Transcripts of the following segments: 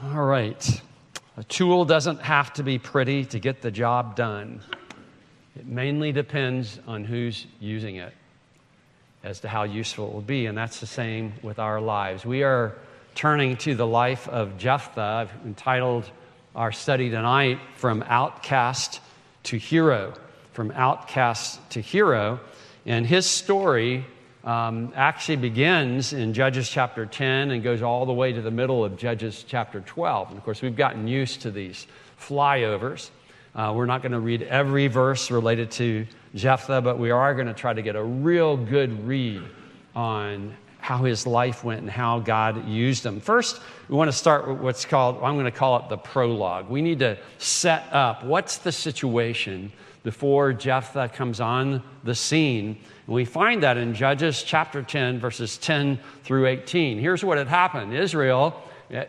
All right. A tool doesn't have to be pretty to get the job done. It mainly depends on who's using it as to how useful it will be, and that's the same with our lives. We are turning to the life of Jephthah. I've entitled our study tonight From Outcast to Hero. From Outcast to Hero. And his story um, actually begins in Judges chapter 10 and goes all the way to the middle of Judges chapter 12. And of course, we've gotten used to these flyovers. Uh, we're not going to read every verse related to Jephthah, but we are going to try to get a real good read on how his life went and how God used him. First, we want to start with what's called, I'm going to call it the prologue. We need to set up what's the situation before Jephthah comes on the scene and we find that in Judges chapter 10, verses 10 through 18. Here's what had happened Israel,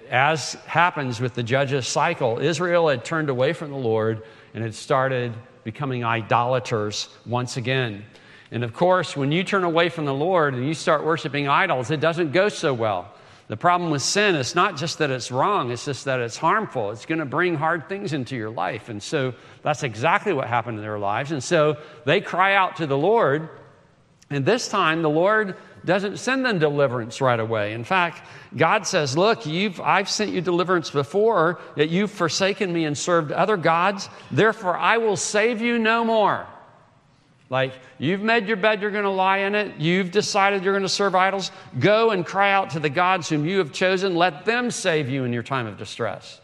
as happens with the Judges cycle, Israel had turned away from the Lord and had started becoming idolaters once again. And of course, when you turn away from the Lord and you start worshiping idols, it doesn't go so well. The problem with sin is not just that it's wrong, it's just that it's harmful. It's going to bring hard things into your life. And so that's exactly what happened in their lives. And so they cry out to the Lord and this time, the Lord doesn't send them deliverance right away. In fact, God says, Look, you've, I've sent you deliverance before, yet you've forsaken me and served other gods. Therefore, I will save you no more. Like, you've made your bed, you're going to lie in it. You've decided you're going to serve idols. Go and cry out to the gods whom you have chosen. Let them save you in your time of distress.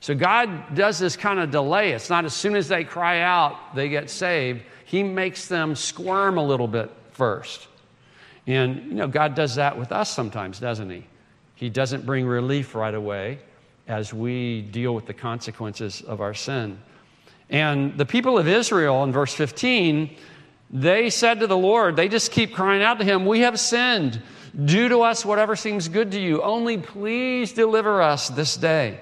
So, God does this kind of delay. It's not as soon as they cry out, they get saved he makes them squirm a little bit first. And, you know, God does that with us sometimes, doesn't He? He doesn't bring relief right away as we deal with the consequences of our sin. And the people of Israel in verse 15, they said to the Lord, they just keep crying out to Him, We have sinned. Do to us whatever seems good to you. Only please deliver us this day.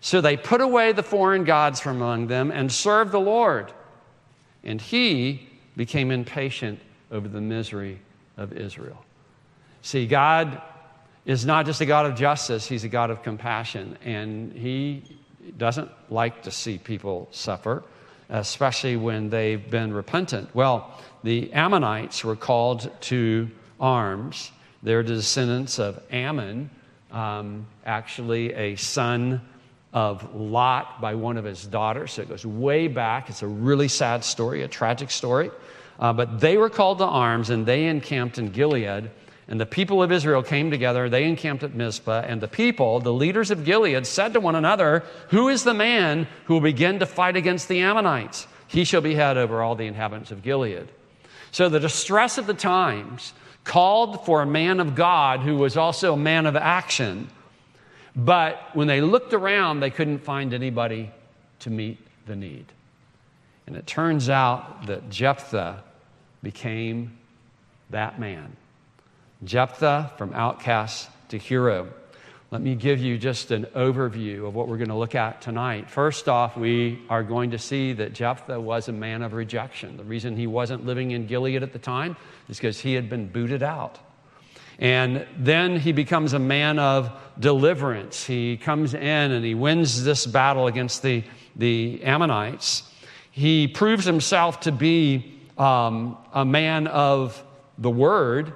So they put away the foreign gods from among them and served the Lord and he became impatient over the misery of Israel. See, God is not just a God of justice, He's a God of compassion, and He doesn't like to see people suffer, especially when they've been repentant. Well, the Ammonites were called to arms. They're descendants of Ammon, um, actually a son of Lot by one of his daughters. So it goes way back. It's a really sad story, a tragic story. Uh, but they were called to arms and they encamped in Gilead. And the people of Israel came together. They encamped at Mizpah. And the people, the leaders of Gilead, said to one another, Who is the man who will begin to fight against the Ammonites? He shall be head over all the inhabitants of Gilead. So the distress of the times called for a man of God who was also a man of action but when they looked around, they couldn't find anybody to meet the need. And it turns out that Jephthah became that man. Jephthah from outcast to hero. Let me give you just an overview of what we're going to look at tonight. First off, we are going to see that Jephthah was a man of rejection. The reason he wasn't living in Gilead at the time is because he had been booted out. And then he becomes a man of deliverance. He comes in and he wins this battle against the, the Ammonites. He proves himself to be um, a man of the word.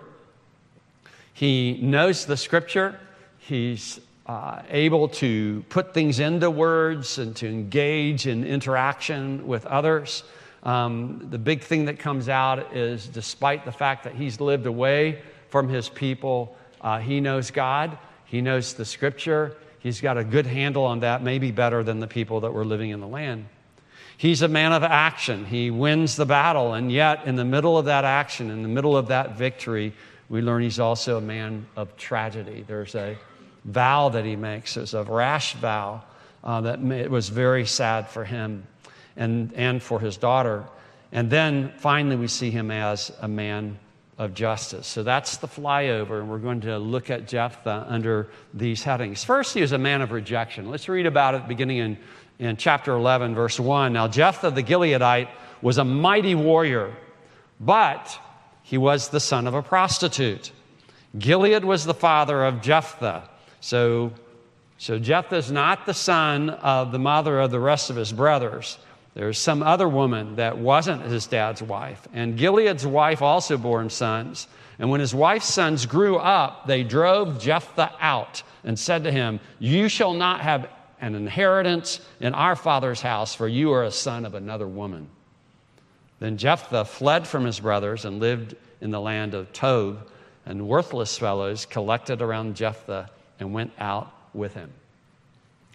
He knows the scripture. He's uh, able to put things into words and to engage in interaction with others. Um, the big thing that comes out is despite the fact that he's lived away from his people. Uh, he knows God, he knows the scripture, he's got a good handle on that, maybe better than the people that were living in the land. He's a man of action. He wins the battle, and yet, in the middle of that action, in the middle of that victory, we learn he's also a man of tragedy. There's a vow that he makes, it's a rash vow uh, that it was very sad for him and, and for his daughter. And then finally, we see him as a man of justice. So that's the flyover, and we're going to look at Jephthah under these headings. First, he is a man of rejection. Let's read about it beginning in, in chapter 11, verse 1. Now, Jephthah the Gileadite was a mighty warrior, but he was the son of a prostitute. Gilead was the father of Jephthah. So So Jephthah is not the son of the mother of the rest of his brothers. There's some other woman that wasn't his dad's wife. And Gilead's wife also bore him sons. And when his wife's sons grew up, they drove Jephthah out and said to him, You shall not have an inheritance in our father's house, for you are a son of another woman. Then Jephthah fled from his brothers and lived in the land of Tob, and worthless fellows collected around Jephthah and went out with him.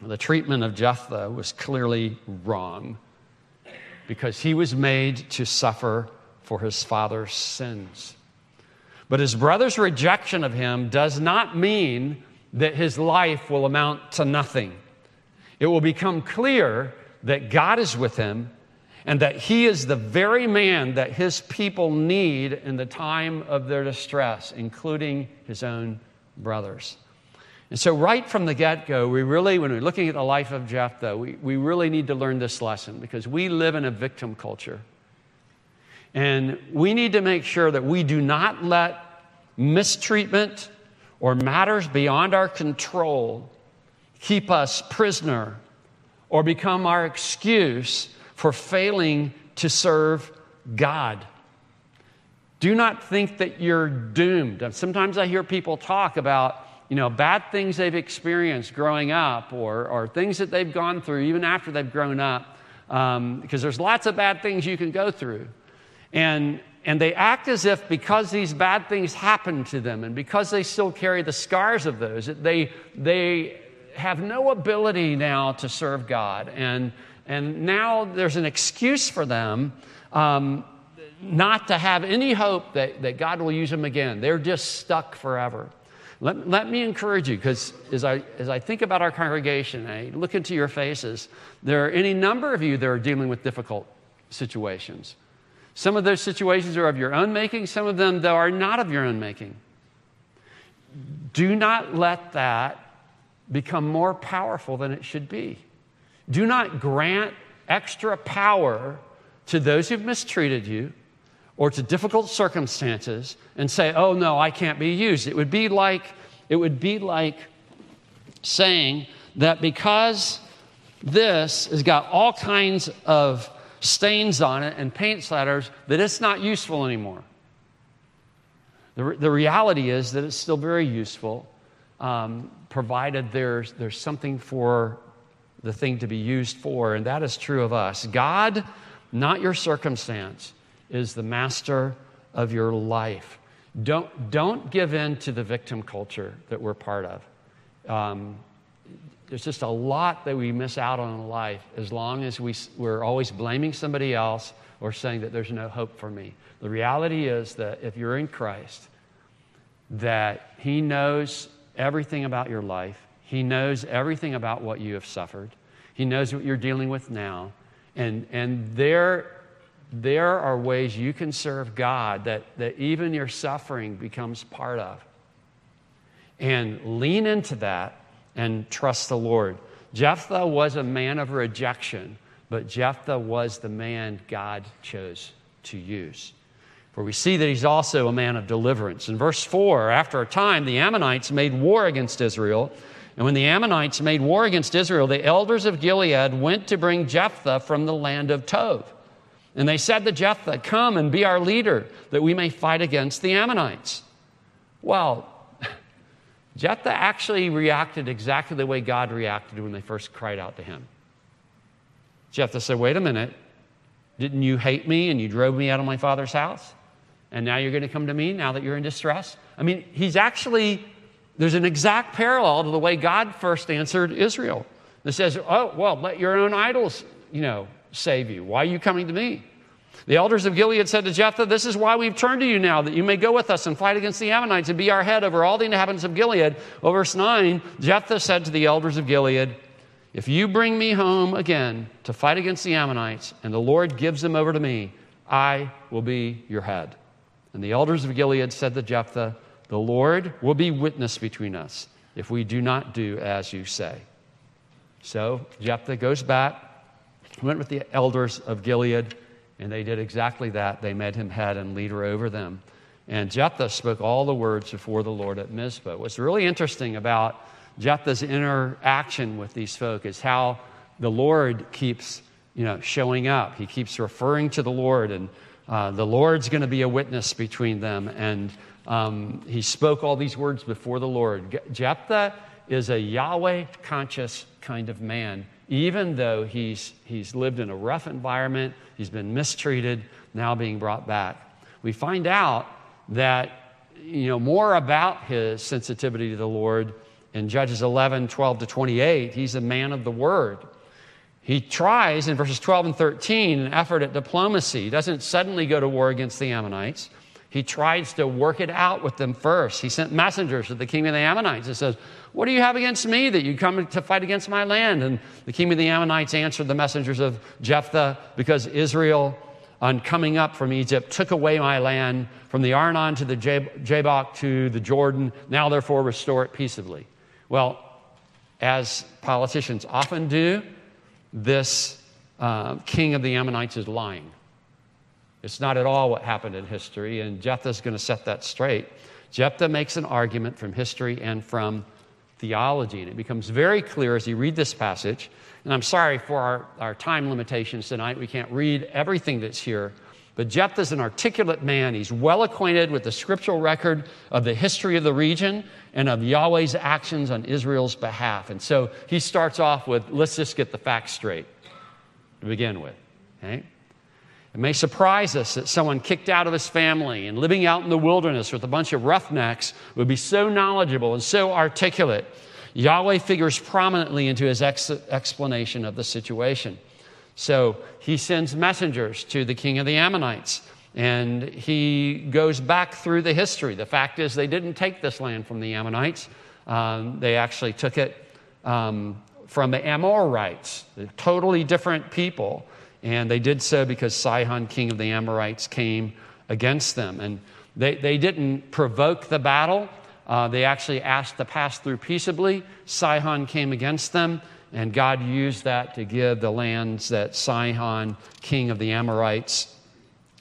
The treatment of Jephthah was clearly wrong because he was made to suffer for his father's sins. But his brother's rejection of him does not mean that his life will amount to nothing. It will become clear that God is with him and that he is the very man that his people need in the time of their distress, including his own brothers. And so, right from the get go, we really, when we're looking at the life of Jephthah, we, we really need to learn this lesson because we live in a victim culture. And we need to make sure that we do not let mistreatment or matters beyond our control keep us prisoner or become our excuse for failing to serve God. Do not think that you're doomed. Sometimes I hear people talk about you know, bad things they've experienced growing up or, or things that they've gone through even after they've grown up. Um, because there's lots of bad things you can go through. And, and they act as if because these bad things happened to them and because they still carry the scars of those, they, they have no ability now to serve God. And, and now there's an excuse for them um, not to have any hope that, that God will use them again. They're just stuck forever. Let, let me encourage you, because as I, as I think about our congregation, I look into your faces, there are any number of you that are dealing with difficult situations. Some of those situations are of your own making, some of them, though, are not of your own making. Do not let that become more powerful than it should be. Do not grant extra power to those who've mistreated you or to difficult circumstances and say, oh no, I can't be used. It would be like, it would be like saying that because this has got all kinds of stains on it and paint splatters, that it's not useful anymore. The, the reality is that it's still very useful, um, provided there's, there's something for the thing to be used for, and that is true of us. God, not your circumstance is the master of your life. Don't, don't give in to the victim culture that we're part of. Um, there's just a lot that we miss out on in life as long as we, we're always blaming somebody else or saying that there's no hope for me. The reality is that if you're in Christ, that He knows everything about your life, He knows everything about what you have suffered, He knows what you're dealing with now, and, and there there are ways you can serve God that, that even your suffering becomes part of. And lean into that and trust the Lord. Jephthah was a man of rejection, but Jephthah was the man God chose to use. For we see that he's also a man of deliverance. In verse 4, after a time, the Ammonites made war against Israel. And when the Ammonites made war against Israel, the elders of Gilead went to bring Jephthah from the land of Tob. And they said to Jephthah, Come and be our leader, that we may fight against the Ammonites. Well, Jephthah actually reacted exactly the way God reacted when they first cried out to him. Jephthah said, Wait a minute. Didn't you hate me and you drove me out of my father's house? And now you're going to come to me now that you're in distress? I mean, he's actually, there's an exact parallel to the way God first answered Israel. That says, Oh, well, let your own idols, you know, save you. Why are you coming to me? The elders of Gilead said to Jephthah, This is why we've turned to you now, that you may go with us and fight against the Ammonites and be our head over all the inhabitants of Gilead. Well, verse 9 Jephthah said to the elders of Gilead, If you bring me home again to fight against the Ammonites, and the Lord gives them over to me, I will be your head. And the elders of Gilead said to Jephthah, The Lord will be witness between us if we do not do as you say. So Jephthah goes back went with the elders of Gilead, and they did exactly that. They made him head and leader over them. And Jephthah spoke all the words before the Lord at Mizpah. What's really interesting about Jephthah's interaction with these folk is how the Lord keeps you know, showing up. He keeps referring to the Lord, and uh, the Lord's going to be a witness between them. And um, he spoke all these words before the Lord. Jephthah is a Yahweh conscious kind of man, even though he's, he's lived in a rough environment, he's been mistreated, now being brought back. We find out that, you know, more about his sensitivity to the Lord in Judges 11, 12 to 28. He's a man of the word. He tries in verses 12 and 13 an effort at diplomacy. He doesn't suddenly go to war against the Ammonites. He tries to work it out with them first. He sent messengers to the king of the Ammonites and says, What do you have against me that you come to fight against my land? And the king of the Ammonites answered the messengers of Jephthah because Israel, on coming up from Egypt, took away my land from the Arnon to the Jabbok to the Jordan. Now, therefore, restore it peaceably. Well, as politicians often do, this uh, king of the Ammonites is lying. It's not at all what happened in history, and Jephthah is going to set that straight. Jephthah makes an argument from history and from theology, and it becomes very clear as you read this passage. And I'm sorry for our, our time limitations tonight. We can't read everything that's here. But Jephthah is an articulate man. He's well acquainted with the scriptural record of the history of the region and of Yahweh's actions on Israel's behalf. And so he starts off with let's just get the facts straight to begin with. Okay? It may surprise us that someone kicked out of his family and living out in the wilderness with a bunch of roughnecks would be so knowledgeable and so articulate. Yahweh figures prominently into his ex- explanation of the situation. So he sends messengers to the king of the Ammonites and he goes back through the history. The fact is, they didn't take this land from the Ammonites, um, they actually took it um, from the Amorites, totally different people. And they did so because Sihon, king of the Amorites, came against them. And they, they didn't provoke the battle. Uh, they actually asked to pass through peaceably. Sihon came against them, and God used that to give the lands that Sihon, king of the Amorites,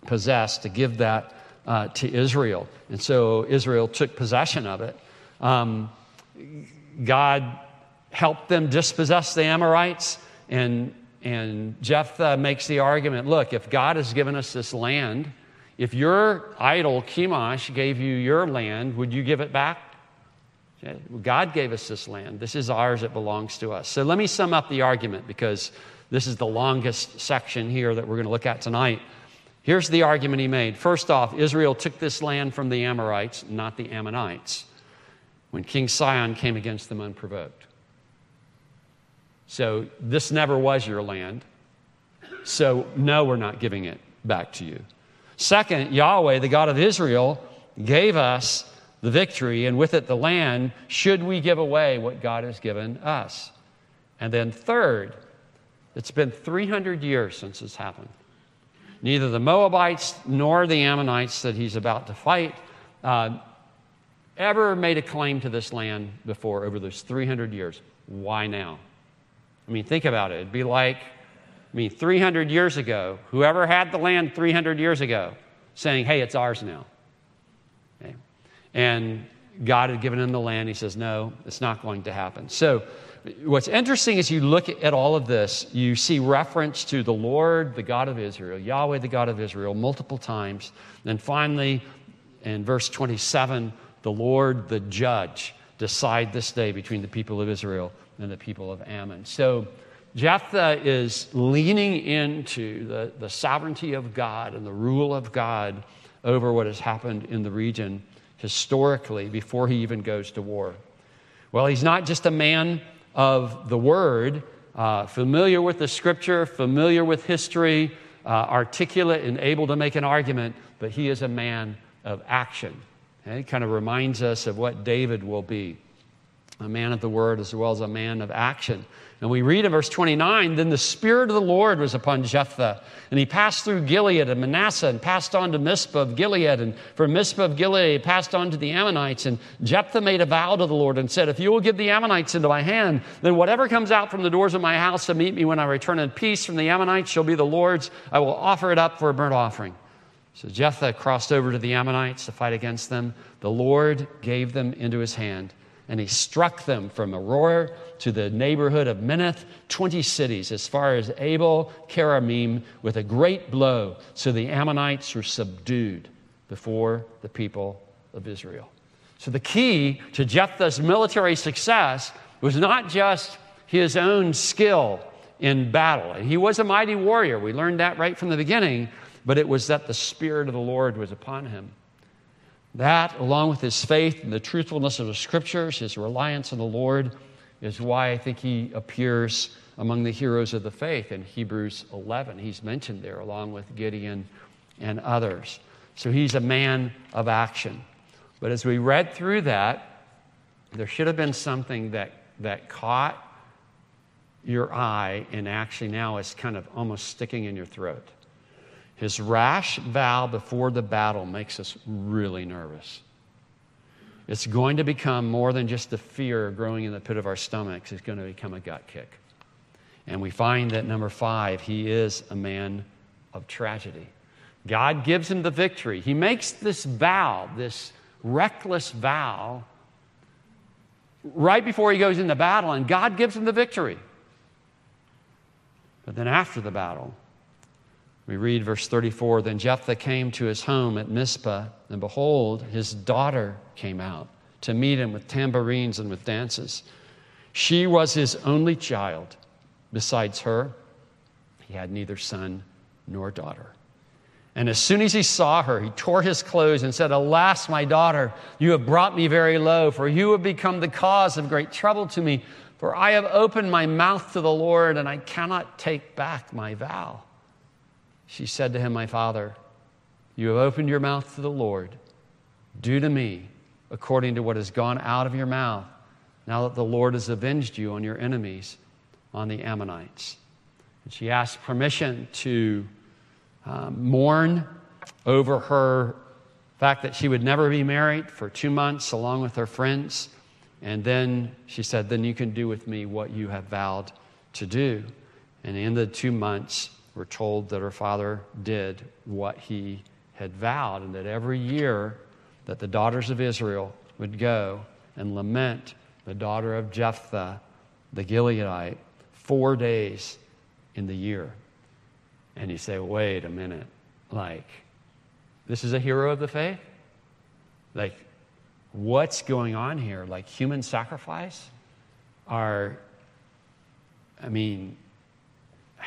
possessed, to give that uh, to Israel. And so Israel took possession of it. Um, God helped them dispossess the Amorites, and, and Jephthah makes the argument look, if God has given us this land, if your idol, Chemosh, gave you your land, would you give it back? God gave us this land. This is ours, it belongs to us. So let me sum up the argument because this is the longest section here that we're going to look at tonight. Here's the argument he made. First off, Israel took this land from the Amorites, not the Ammonites, when King Sihon came against them unprovoked. So this never was your land. So, no, we're not giving it back to you. Second, Yahweh, the God of Israel, gave us the victory and with it the land, should we give away what God has given us. And then, third, it's been 300 years since this happened. Neither the Moabites nor the Ammonites that he's about to fight uh, ever made a claim to this land before over those 300 years. Why now? I mean, think about it. It'd be like, I mean, 300 years ago, whoever had the land 300 years ago saying, hey, it's ours now. Okay. And God had given him the land. He says, no, it's not going to happen. So, what's interesting is you look at all of this, you see reference to the Lord, the God of Israel, Yahweh, the God of Israel, multiple times. Then finally, in verse 27, the Lord, the judge, decide this day between the people of Israel and the people of Ammon. So Jephthah is leaning into the, the sovereignty of God and the rule of God over what has happened in the region historically before he even goes to war. Well, he's not just a man of the Word, uh, familiar with the Scripture, familiar with history, uh, articulate and able to make an argument, but he is a man of action. Okay? It kind of reminds us of what David will be a man of the Word as well as a man of action. And we read in verse 29 Then the Spirit of the Lord was upon Jephthah, and he passed through Gilead and Manasseh, and passed on to Mizpah of Gilead, and from Mizpah of Gilead he passed on to the Ammonites. And Jephthah made a vow to the Lord and said, If you will give the Ammonites into my hand, then whatever comes out from the doors of my house to meet me when I return in peace from the Ammonites shall be the Lord's. I will offer it up for a burnt offering. So Jephthah crossed over to the Ammonites to fight against them. The Lord gave them into his hand and he struck them from Aroer to the neighborhood of Minnith, 20 cities, as far as Abel Keramim, with a great blow. So the Ammonites were subdued before the people of Israel. So the key to Jephthah's military success was not just his own skill in battle. And he was a mighty warrior. We learned that right from the beginning, but it was that the Spirit of the Lord was upon him. That, along with his faith and the truthfulness of the scriptures, his reliance on the Lord, is why I think he appears among the heroes of the faith in Hebrews 11. He's mentioned there, along with Gideon and others. So he's a man of action. But as we read through that, there should have been something that, that caught your eye and actually now is kind of almost sticking in your throat. His rash vow before the battle makes us really nervous. It's going to become more than just the fear growing in the pit of our stomachs, it's going to become a gut kick. And we find that number five, he is a man of tragedy. God gives him the victory. He makes this vow, this reckless vow, right before he goes into battle, and God gives him the victory. But then after the battle, we read verse 34 Then Jephthah came to his home at Mizpah, and behold, his daughter came out to meet him with tambourines and with dances. She was his only child. Besides her, he had neither son nor daughter. And as soon as he saw her, he tore his clothes and said, Alas, my daughter, you have brought me very low, for you have become the cause of great trouble to me. For I have opened my mouth to the Lord, and I cannot take back my vow. She said to him, My father, you have opened your mouth to the Lord. Do to me according to what has gone out of your mouth, now that the Lord has avenged you on your enemies, on the Ammonites. And she asked permission to um, mourn over her fact that she would never be married for two months along with her friends. And then she said, Then you can do with me what you have vowed to do. And in the two months, we're told that her father did what he had vowed, and that every year that the daughters of Israel would go and lament the daughter of Jephthah, the Gileadite, four days in the year. And you say, wait a minute, like, this is a hero of the faith? Like, what's going on here? Like, human sacrifice? Are, I mean,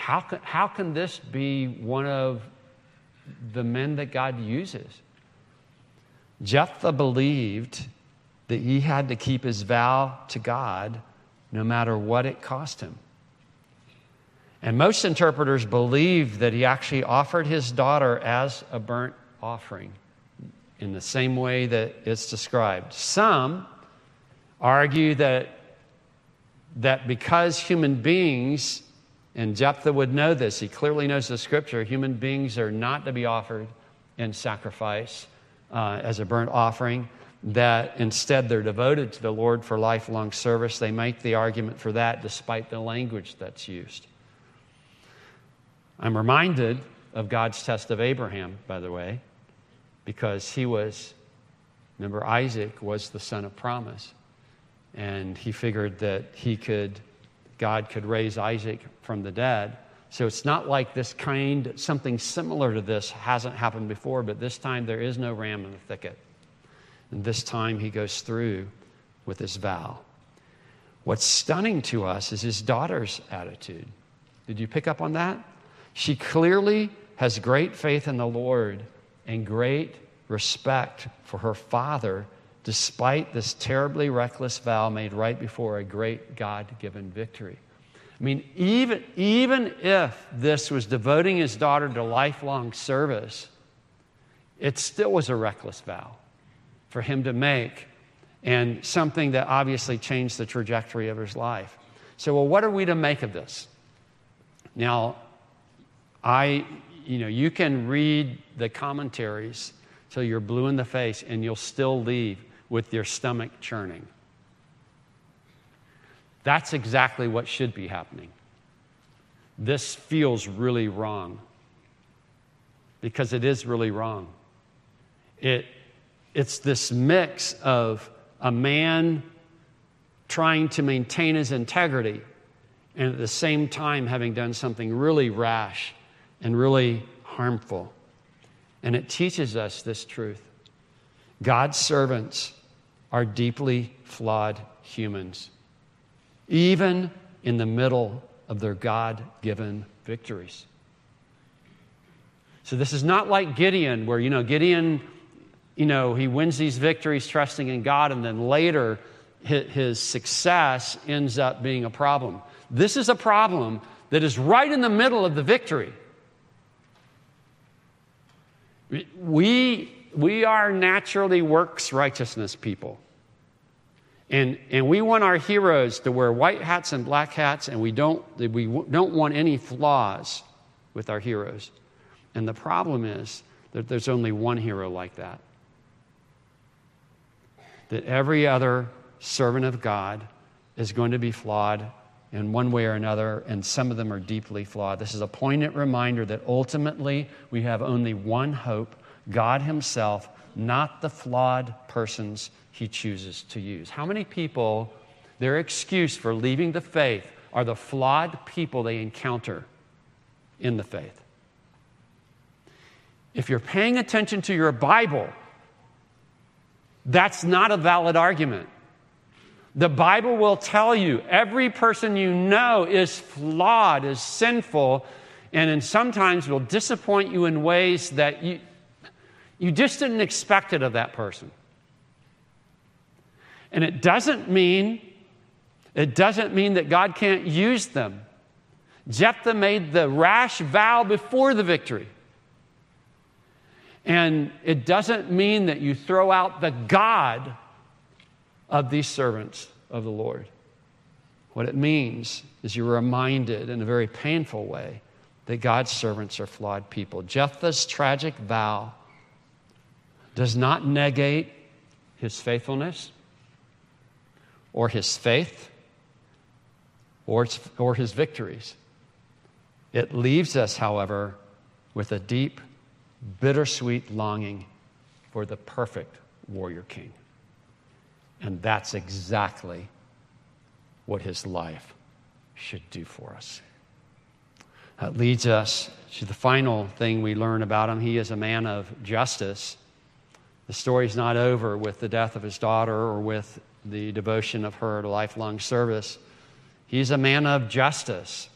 how can, how can this be one of the men that God uses? Jephthah believed that he had to keep his vow to God no matter what it cost him. And most interpreters believe that he actually offered his daughter as a burnt offering in the same way that it's described. Some argue that, that because human beings and Jephthah would know this. He clearly knows the scripture. Human beings are not to be offered in sacrifice uh, as a burnt offering, that instead they're devoted to the Lord for lifelong service. They make the argument for that despite the language that's used. I'm reminded of God's test of Abraham, by the way, because he was, remember, Isaac was the son of promise. And he figured that he could God could raise Isaac from the dead. So it's not like this kind, something similar to this hasn't happened before, but this time there is no ram in the thicket. And this time he goes through with his vow. What's stunning to us is his daughter's attitude. Did you pick up on that? She clearly has great faith in the Lord and great respect for her father despite this terribly reckless vow made right before a great God given victory. I mean, even, even if this was devoting his daughter to lifelong service, it still was a reckless vow for him to make and something that obviously changed the trajectory of his life. So, well, what are we to make of this? Now, I, you know, you can read the commentaries till you're blue in the face and you'll still leave with your stomach churning. That's exactly what should be happening. This feels really wrong because it is really wrong. It, it's this mix of a man trying to maintain his integrity and at the same time having done something really rash and really harmful. And it teaches us this truth God's servants are deeply flawed humans, even in the middle of their God given victories. So this is not like Gideon, where, you know, Gideon, you know, he wins these victories trusting in God, and then later his success ends up being a problem. This is a problem that is right in the middle of the victory. We, we are naturally works righteousness people. And, and we want our heroes to wear white hats and black hats, and we don't, we don't want any flaws with our heroes. And the problem is that there's only one hero like that. That every other servant of God is going to be flawed in one way or another, and some of them are deeply flawed. This is a poignant reminder that ultimately we have only one hope God Himself, not the flawed persons He chooses to use. How many people, their excuse for leaving the faith are the flawed people they encounter in the faith? If you're paying attention to your Bible, that's not a valid argument. The Bible will tell you every person you know is flawed, is sinful, and sometimes will disappoint you in ways that you, you just didn't expect it of that person. And it doesn't mean it doesn't mean that God can't use them. Jephthah made the rash vow before the victory. And it doesn't mean that you throw out the God of these servants of the Lord. What it means is you're reminded in a very painful way that God's servants are flawed people. Jephthah's tragic vow does not negate his faithfulness or his faith or, or his victories. It leaves us, however, with a deep, bittersweet longing for the perfect warrior king. And that's exactly what his life should do for us. That leads us to the final thing we learn about him. He is a man of justice. The story's not over with the death of his daughter or with the devotion of her to lifelong service. He's a man of justice.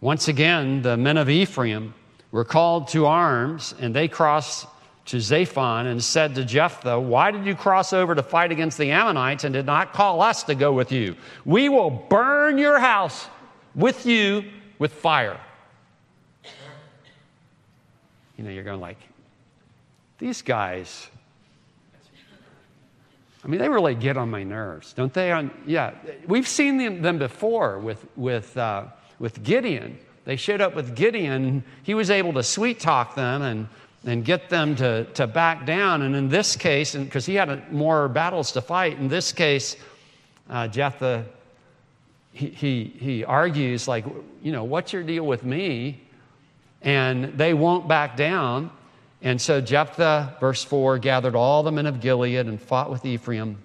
Once again, the men of Ephraim were called to arms and they crossed to Zaphon and said to Jephthah, Why did you cross over to fight against the Ammonites and did not call us to go with you? We will burn your house with you with fire. You know, you're going like, these guys I mean, they really get on my nerves, don't they? On, yeah, we've seen them, before with, with, uh, with Gideon. They showed up with Gideon. He was able to sweet talk them and, and get them to, to back down. And in this case, because he had more battles to fight, in this case, uh, Jephthah, he, he, he argues, like, you know, what's your deal with me? And they won't back down. And so Jephthah, verse 4, gathered all the men of Gilead and fought with Ephraim.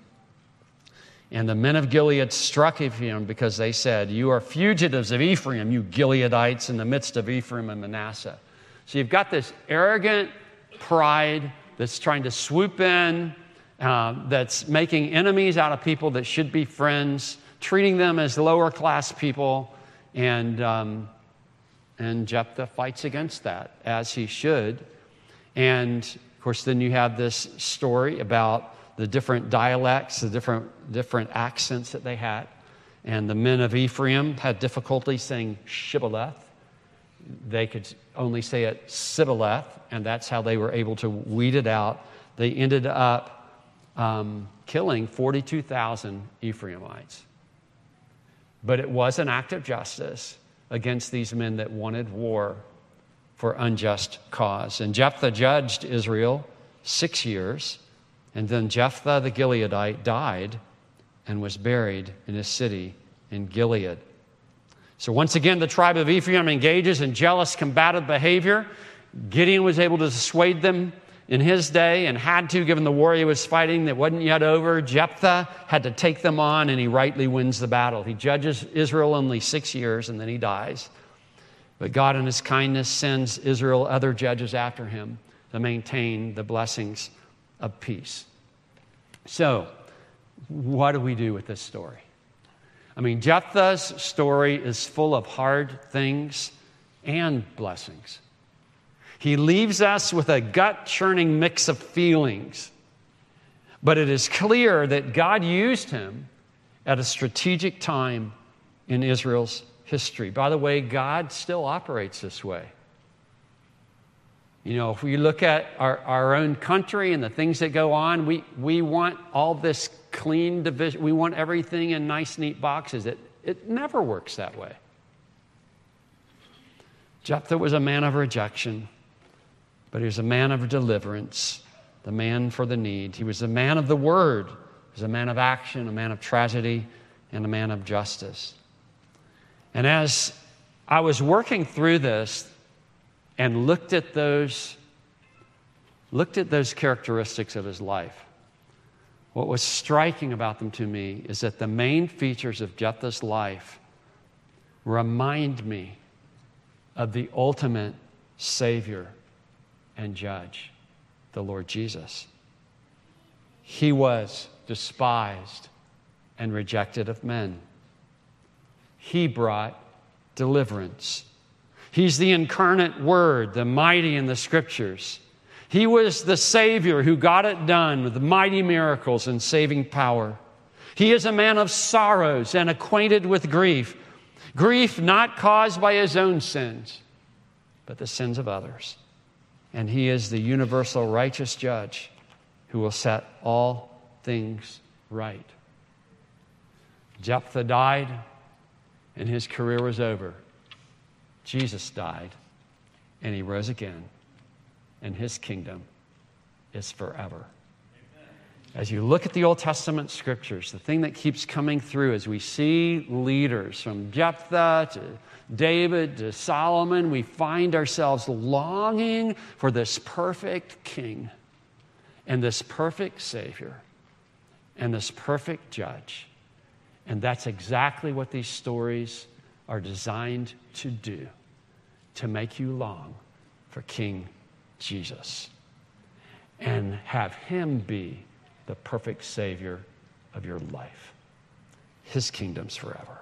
And the men of Gilead struck Ephraim because they said, You are fugitives of Ephraim, you Gileadites, in the midst of Ephraim and Manasseh. So you've got this arrogant pride that's trying to swoop in, uh, that's making enemies out of people that should be friends, treating them as lower class people. And, um, and Jephthah fights against that, as he should. And of course, then you have this story about the different dialects, the different, different accents that they had. And the men of Ephraim had difficulty saying Shibboleth. They could only say it Sibboleth, and that's how they were able to weed it out. They ended up um, killing 42,000 Ephraimites. But it was an act of justice against these men that wanted war for unjust cause. And Jephthah judged Israel six years, and then Jephthah the Gileadite died and was buried in his city in Gilead. So once again, the tribe of Ephraim engages in jealous, combative behavior. Gideon was able to dissuade them in his day and had to, given the war he was fighting that wasn't yet over. Jephthah had to take them on, and he rightly wins the battle. He judges Israel only six years, and then he dies. But God, in his kindness, sends Israel other judges after him to maintain the blessings of peace. So, what do we do with this story? I mean, Jephthah's story is full of hard things and blessings. He leaves us with a gut churning mix of feelings. But it is clear that God used him at a strategic time in Israel's history. By the way, God still operates this way. You know, if we look at our, our own country and the things that go on, we, we want all this clean division. We want everything in nice, neat boxes. It, it never works that way. Jephthah was a man of rejection but he was a man of deliverance, the man for the need. He was a man of the word, he was a man of action, a man of tragedy, and a man of justice. And as I was working through this and looked at those looked at those characteristics of his life, what was striking about them to me is that the main features of Jephthah's life remind me of the ultimate Savior and judge, the Lord Jesus. He was despised and rejected of men. He brought deliverance. He's the incarnate Word, the mighty in the Scriptures. He was the Savior who got it done with mighty miracles and saving power. He is a man of sorrows and acquainted with grief. Grief not caused by his own sins, but the sins of others and he is the universal righteous judge who will set all things right. Jephthah died, and his career was over. Jesus died, and he rose again, and his kingdom is forever. As you look at the Old Testament scriptures, the thing that keeps coming through as we see leaders from Jephthah to David to Solomon, we find ourselves longing for this perfect king and this perfect Savior and this perfect judge. And that's exactly what these stories are designed to do to make you long for King Jesus and have him be the perfect Savior of your life. His kingdom's forever.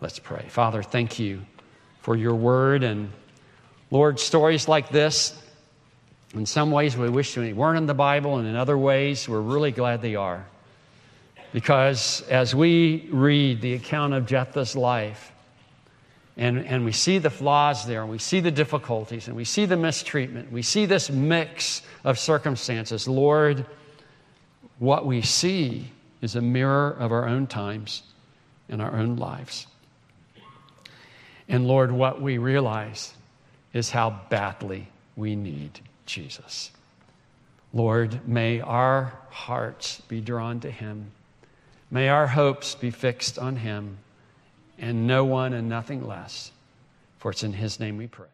Let's pray. Father, thank you for your word. And Lord, stories like this, in some ways we wish they weren't in the Bible, and in other ways we're really glad they are. Because as we read the account of Jephthah's life, and, and we see the flaws there, and we see the difficulties, and we see the mistreatment, we see this mix of circumstances, Lord, what we see is a mirror of our own times and our own lives. And Lord, what we realize is how badly we need Jesus. Lord, may our hearts be drawn to Him. May our hopes be fixed on Him and no one and nothing less. For it's in His name we pray.